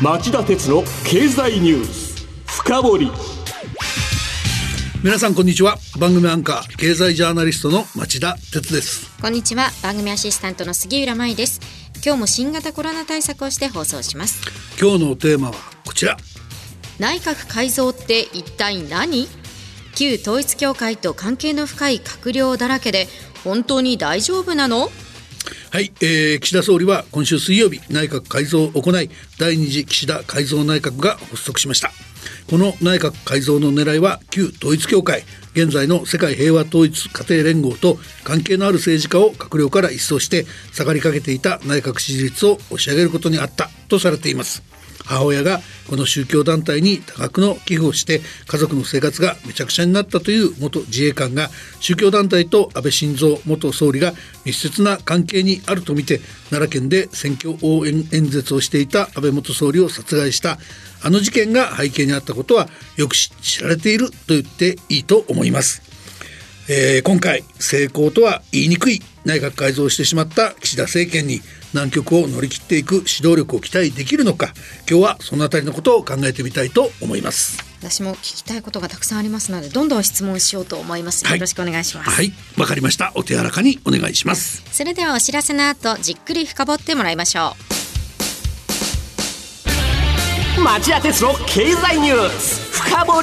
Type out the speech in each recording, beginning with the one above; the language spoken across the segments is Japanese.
町田鉄の経済ニュース。深掘り。皆さんこんにちは。番組アンカー経済ジャーナリストの町田鉄です。こんにちは。番組アシスタントの杉浦舞です。今日も新型コロナ対策をして放送します。今日のテーマはこちら。内閣改造って一体何？旧統一教会と関係の深い閣僚だらけで本当に大丈夫なの？はい、えー、岸田総理は今週水曜日内閣改造を行い第2次岸田改造内閣が発足しました。この内閣改造の狙いは旧統一教会現在の世界平和統一家庭連合と関係のある政治家を閣僚から一掃して下がりかけていた内閣支持率を押し上げることにあったとされています。母親がこの宗教団体に多額の寄付をして家族の生活がめちゃくちゃになったという元自衛官が宗教団体と安倍晋三元総理が密接な関係にあるとみて奈良県で選挙応援演説をしていた安倍元総理を殺害したあの事件が背景にあったことはよく知られていると言っていいと思います。えー、今回成功とは言いにくい内閣改造してしまった岸田政権に難局を乗り切っていく指導力を期待できるのか。今日はそのあたりのことを考えてみたいと思います。私も聞きたいことがたくさんありますのでどんどん質問しようと思います、はい、よろしくお願いします。はい。わかりました。お手柔らかにお願いします。それではお知らせの後じっくり深掘ってもらいましょう。町田鉄の経済ニュース深掘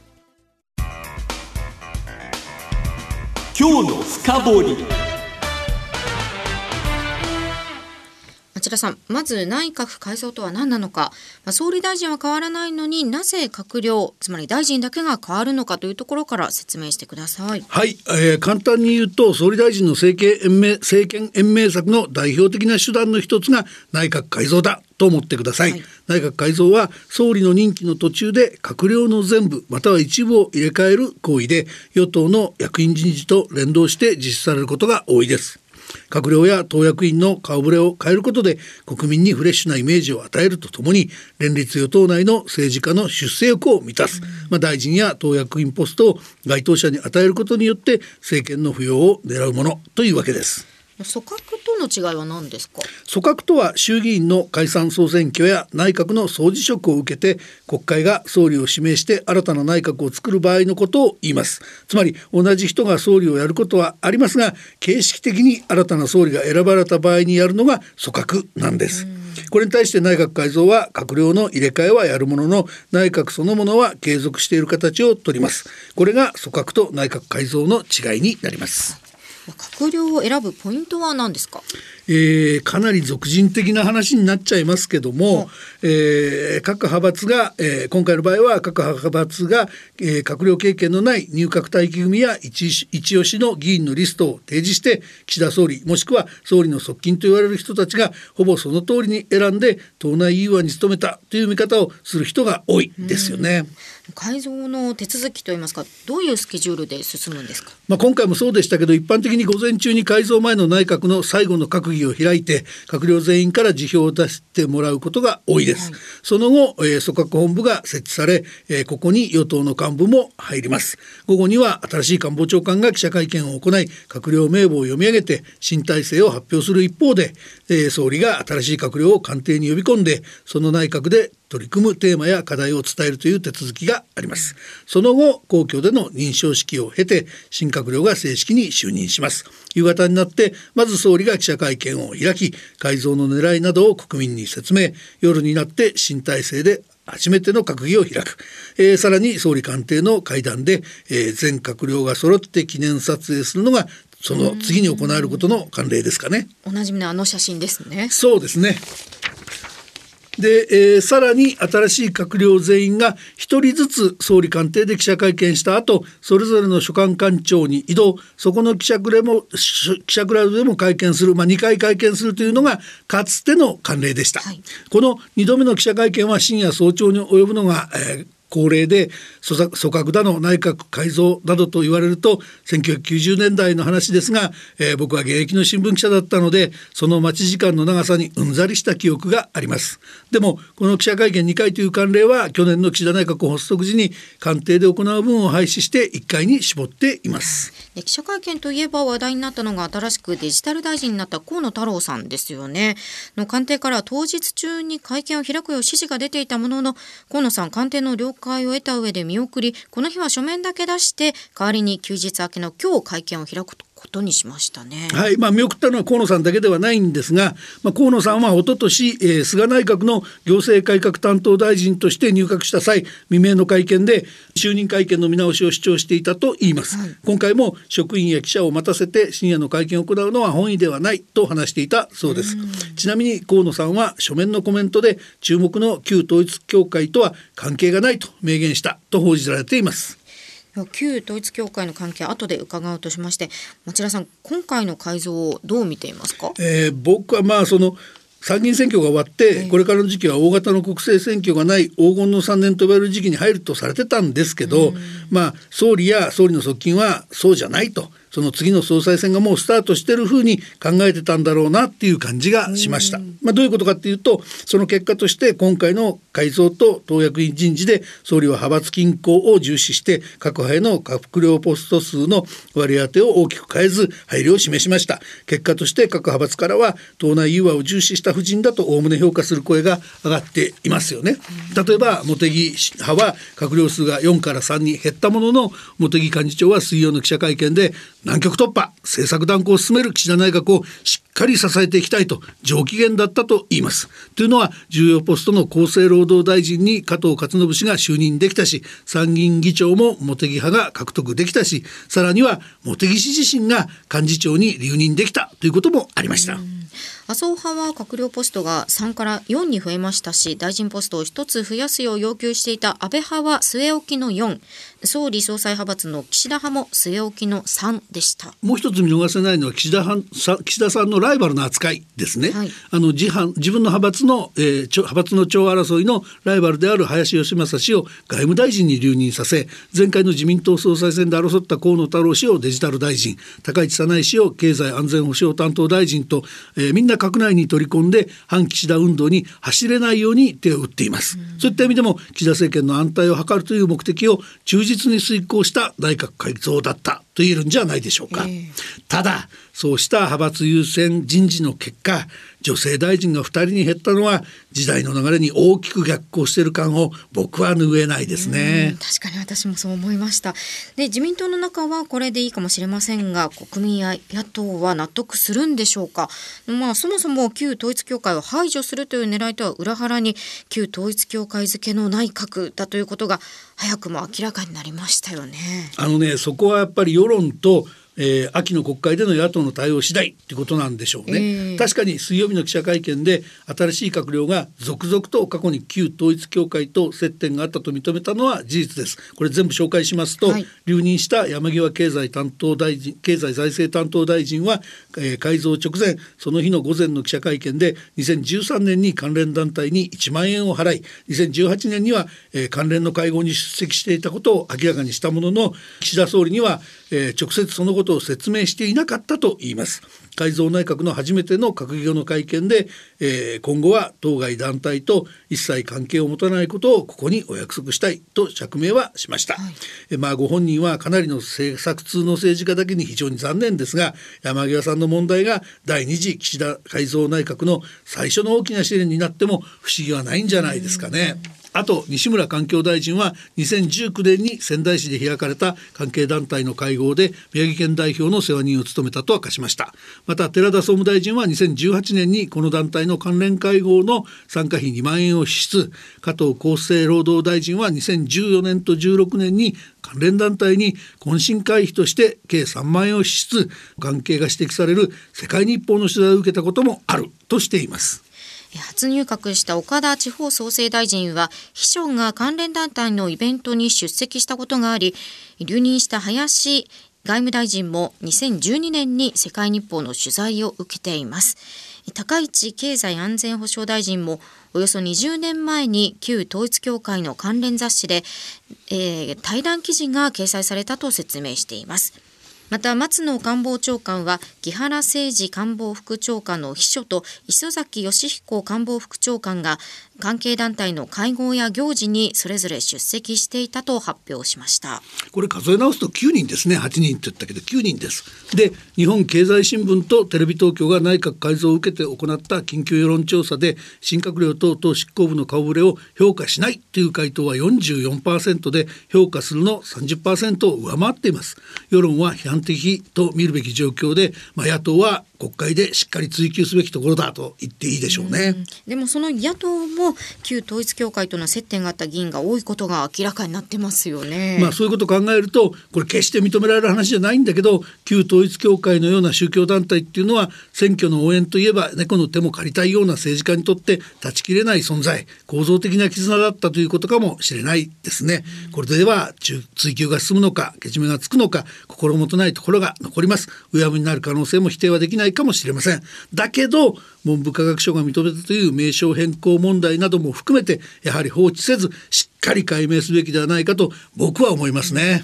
今日の深掘り。町田さんまず内閣改造とは何なのか、まあ、総理大臣は変わらないのになぜ閣僚つまり大臣だけが変わるのかというところから説明してください。はい、えー、簡単に言うと総理大臣の政権延命政権延命策の代表的な手段の一つが内閣改造だと思ってください、はい、内閣改造は総理の任期の途中で閣僚の全部または一部を入れ替える行為で与党の役員人事と連動して実施されることが多いです閣僚や党役員の顔ぶれを変えることで国民にフレッシュなイメージを与えるとともに連立与党内の政治家の出世欲を満たす、まあ、大臣や党役員ポストを該当者に与えることによって政権の浮揚を狙うものというわけです。組閣との違いは何ですか？組閣とは衆議院の解散総選挙や内閣の総辞職を受けて国会が総理を指名して新たな内閣を作る場合のことを言います。つまり同じ人が総理をやることはありますが形式的に新たな総理が選ばれた場合にやるのが組閣なんです。これに対して内閣改造は閣僚の入れ替えはやるものの内閣そのものは継続している形をとります。これが組閣と内閣改造の違いになります。閣僚を選ぶポイントは何ですか？えー、かなり俗人的な話になっちゃいますけども、えー、各派閥が、えー、今回の場合は各派閥が、えー、閣僚経験のない入閣待機組や一一押しの議員のリストを提示して岸田総理もしくは総理の側近と言われる人たちがほぼその通りに選んで党内融和に努めたという見方をする人が多いですよね。改造の手続きといいますかどういうスケジュールで進むんですか、まあ、今回もそうでしたけど一般的に午前中に改造前の内閣の最後の閣議を開いて閣僚全員から辞表を出してもらうことが多いです、はい、その後、えー、組閣本部が設置され、えー、ここに与党の幹部も入ります。午後には新しい官房長官が記者会見を行い閣僚名簿を読み上げて新体制を発表する一方で、えー、総理が新しい閣僚を官邸に呼び込んでその内閣で取り組むテーマや課題を伝えるという手続きがありますその後皇居での認証式を経て新閣僚が正式に就任します夕方になってまず総理が記者会見を開き改造の狙いなどを国民に説明夜になって新体制で初めての閣議を開く、えー、さらに総理官邸の会談で、えー、全閣僚が揃って記念撮影するのがその次に行われることの慣例ですかね。おなじみのあの写真ですね。そうですね。で、えー、さらに新しい閣僚全員が一人ずつ総理官邸で記者会見した後それぞれの所管官庁に移動。そこの記者クラも記者クラブでも会見する、まあ、2回会見するというのがかつての慣例でした、はい、この2度目の記者会見は深夜早朝に及ぶのが、えー恒例で組閣だの内閣改造などと言われると1990年代の話ですが、えー、僕は現役の新聞記者だったのでその待ち時間の長さにうんざりした記憶があります。でもこの記者会見2回という慣例は去年の岸田内閣発足時に官邸で行う分を廃止して1回に絞っています。記者会見といえば話題になったのが新しくデジタル大臣になった河野太郎さんですよね。の官邸から当日中に会見を開くよう指示が出ていたものの河野さん官邸の了解を得た上で見送りこの日は書面だけ出して代わりに休日明けの今日会見を開くと。ことにしましたね。はい、まあ見送ったのは河野さんだけではないんですが、まあ、河野さんは一昨年、えー、菅内閣の行政改革担当大臣として入閣した際、未明の会見で就任会見の見直しを主張していたと言います。はい、今回も職員や記者を待たせて深夜の会見を行うのは本意ではないと話していたそうです。ちなみに河野さんは書面のコメントで注目の旧統一教会とは関係がないと明言したと報じられています。旧統一教会の関係後で伺うとしまして町田さん今回の改造をどう見ていますか、えー、僕はまあその参議院選挙が終わって、これからの時期は大型の国政選挙がない黄金の3年と呼ばれる時期に入るとされてたんですけど、まあ総理や総理の側近はそうじゃないとその次の総裁選がもうスタートしてるふうに考えてたんだろうなっていう感じがしました。まあ、どういうことかっていうとその結果として今回の改造と党役員人事で総理は派閥均衡を重視して各派への閣僚ポスト数の割り当てを大きく変えず配慮を示しました。結果として各派閥からは党内融和を重視した布陣だとおおむね評価する声が上がっていますよね。例えば茂木派は閣僚数が4から3に減ったものの茂木幹事長は水曜の記者会見で南極突破。政策断行を進める岸田内閣をしっかり支えていきたいと上機嫌だったと言います。というのは重要ポストの厚生労働大臣に加藤勝信氏が就任できたし参議院議長も茂木派が獲得できたしさらには茂木氏自身が幹事長に留任できたということもありました。麻生派は閣僚ポストが3から4に増えましたし大臣ポストを1つ増やすよう要求していた安倍派は据え置きの4総理総裁派閥の岸田派も据え置きの3でしたもう一つ見逃せないのは岸田岸田さんのライバルの扱いですね、はい、あの自自分の派閥の、えー、派閥の長争いのライバルである林芳正氏を外務大臣に留任させ前回の自民党総裁選で争った河野太郎氏をデジタル大臣高市早苗氏を経済安全保障担当大臣と、えー、みんな閣内に取り込んで反岸田運動に走れないように手を打っています、うん、そういった意味でも岸田政権の安泰を図るという目的を忠実に遂行した内閣改造だったと言えるんじゃないでしょうか、えー、ただそうした派閥優先人事の結果女性大臣が2人に減ったのは時代の流れに大きく逆行している感を僕は拭えないですね。確かに私もそう思いました。で自民党の中はこれでいいかもしれませんが国民や野党は納得するんでしょうか。まあそもそも旧統一教会を排除するという狙いとは裏腹に旧統一教会付けの内閣だということが早くも明らかになりましたよね。あのねそこはやっぱり世論とえー、秋の国会での野党の対応次第ということなんでしょうね、えー、確かに水曜日の記者会見で新しい閣僚が続々と過去に旧統一教会と接点があったと認めたのは事実です。これ全部紹介しますと、はい、留任した山際経済担当大臣経済財政担当大臣は、えー、改造直前その日の午前の記者会見で2013年に関連団体に1万円を払い2018年には、えー、関連の会合に出席していたことを明らかにしたものの岸田総理には、えー、直接そのことことを説明していなかったと言います。改造内閣の初めての閣議後の会見で、えー、今後は当該団体と一切関係を持たないことをここにお約束したいと釈明はしました、はい、えまあご本人はかなりの政策通の政治家だけに非常に残念ですが山際さんの問題が第二次岸田改造内閣の最初の大きな試練になっても不思議はないんじゃないですかね。あと西村環境大臣は2019年に仙台市で開かれた関係団体の会合で宮城県代表の世話人を務めたと明かしました。また寺田総務大臣は2018年にこの団体の関連会合の参加費2万円を支出。加藤厚生労働大臣は2014年と16年に関連団体に懇親会費として計3万円を支出。関係が指摘される世界日報の取材を受けたこともあるとしています。初入閣した岡田地方創生大臣は秘書が関連団体のイベントに出席したことがあり留任した林外務大臣も2012年に世界日報の取材を受けています。高市経済安全保障大臣もおよそ20年前に旧統一教会の関連雑誌で、えー、対談記事が掲載されたと説明しています。また松野官房長官は木原誠二官房副長官の秘書と磯崎義彦官房副長官が関係団体の会合や行事にそれぞれ出席していたと発表しました。これ数え直すと9人ですね。8人って言ったけ？ど9人です。で日本経済新聞とテレビ東京が内閣改造を受けて行った緊急世論調査で新閣僚等々執行部の顔ぶれを評価しないという回答は44%で評価するの30%を上回っています。世論は批判的と見るべき状況で、まあ、野党は国会でしっかり追及すべきところだと言っていいでしょうね。うでもその野党も旧統一教会との接点があった議員が多いことが明らかになってますよね。まあそういうことを考えるとこれ決して認められる話じゃないんだけど旧統一教会のような宗教団体っていうのは選挙の応援といえば猫の手も借りたいような政治家にとって断ち切れない存在構造的な絆だったということかもしれないですね。これでは追及が進むのかけじめがつくのか心もとないところが残ります。うやむになる可能性も否定はできないかもしれません。だけど文部科学省が認めたという名称変更問題なども含めてやはり放置せずしっかり解明すべきではないかと僕は思いますね。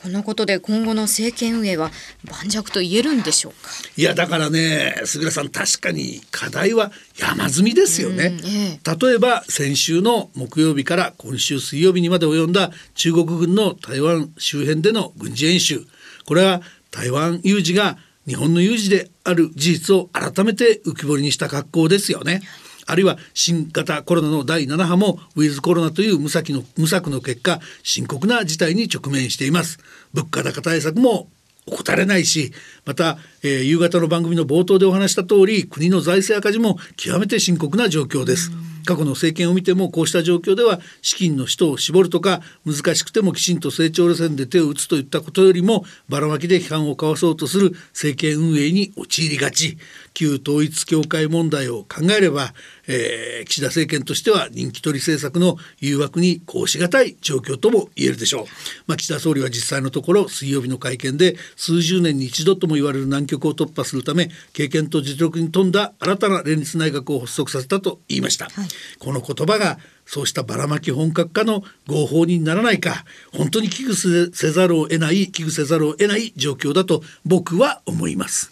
このことで今後の政権運営は盤石と言えるんでしょうか？いやだからね杉さん確かに課題は山積みですよね、ええ、例えば先週の木曜日から今週水曜日にまで及んだ中国軍の台湾周辺での軍事演習これは台湾有事が日本の有事である事実を改めて浮き彫りにした格好ですよね。あるいは新型コロナの第7波もウィズコロナという無策の無策の結果深刻な事態に直面しています。物価高対策も怠れないしまた、えー、夕方の番組の冒頭でお話した通り国の財政赤字も極めて深刻な状況です。過去の政権を見てもこうした状況では資金の使途を絞るとか難しくてもきちんと成長路線で手を打つといったことよりもばらまきで批判を交わそうとする政権運営に陥りがち。旧統一教会問題を考えれば、えー、岸田政権としては人気取り政策の誘惑にこうしがたい状況とも言えるでしょう、まあ、岸田総理は実際のところ水曜日の会見で数十年に一度とも言われる難局を突破するため経験と実力に富んだ新たな連立内閣を発足させたと言いました、はい、この言葉がそうしたばらまき本格化の合法にならないか本当に危惧せざるを得ない危惧せざるを得ない状況だと僕は思います。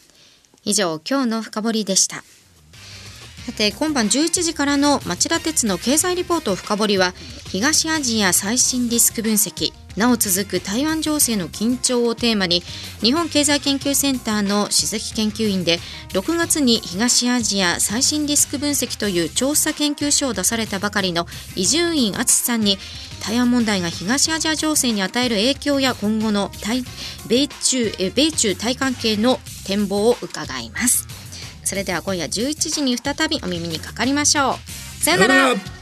以上今日の深掘りでした。さて今晩11時からの町田鉄の経済リポート深掘りは東アジア最新リスク分析なお続く台湾情勢の緊張をテーマに日本経済研究センターの首席研究員で6月に東アジア最新リスク分析という調査研究所を出されたばかりの伊集院敦さんに台湾問題が東アジア情勢に与える影響や今後の対米中米中台関係の展望を伺います。それでは今夜11時に再びお耳にかかりましょう。さよなら。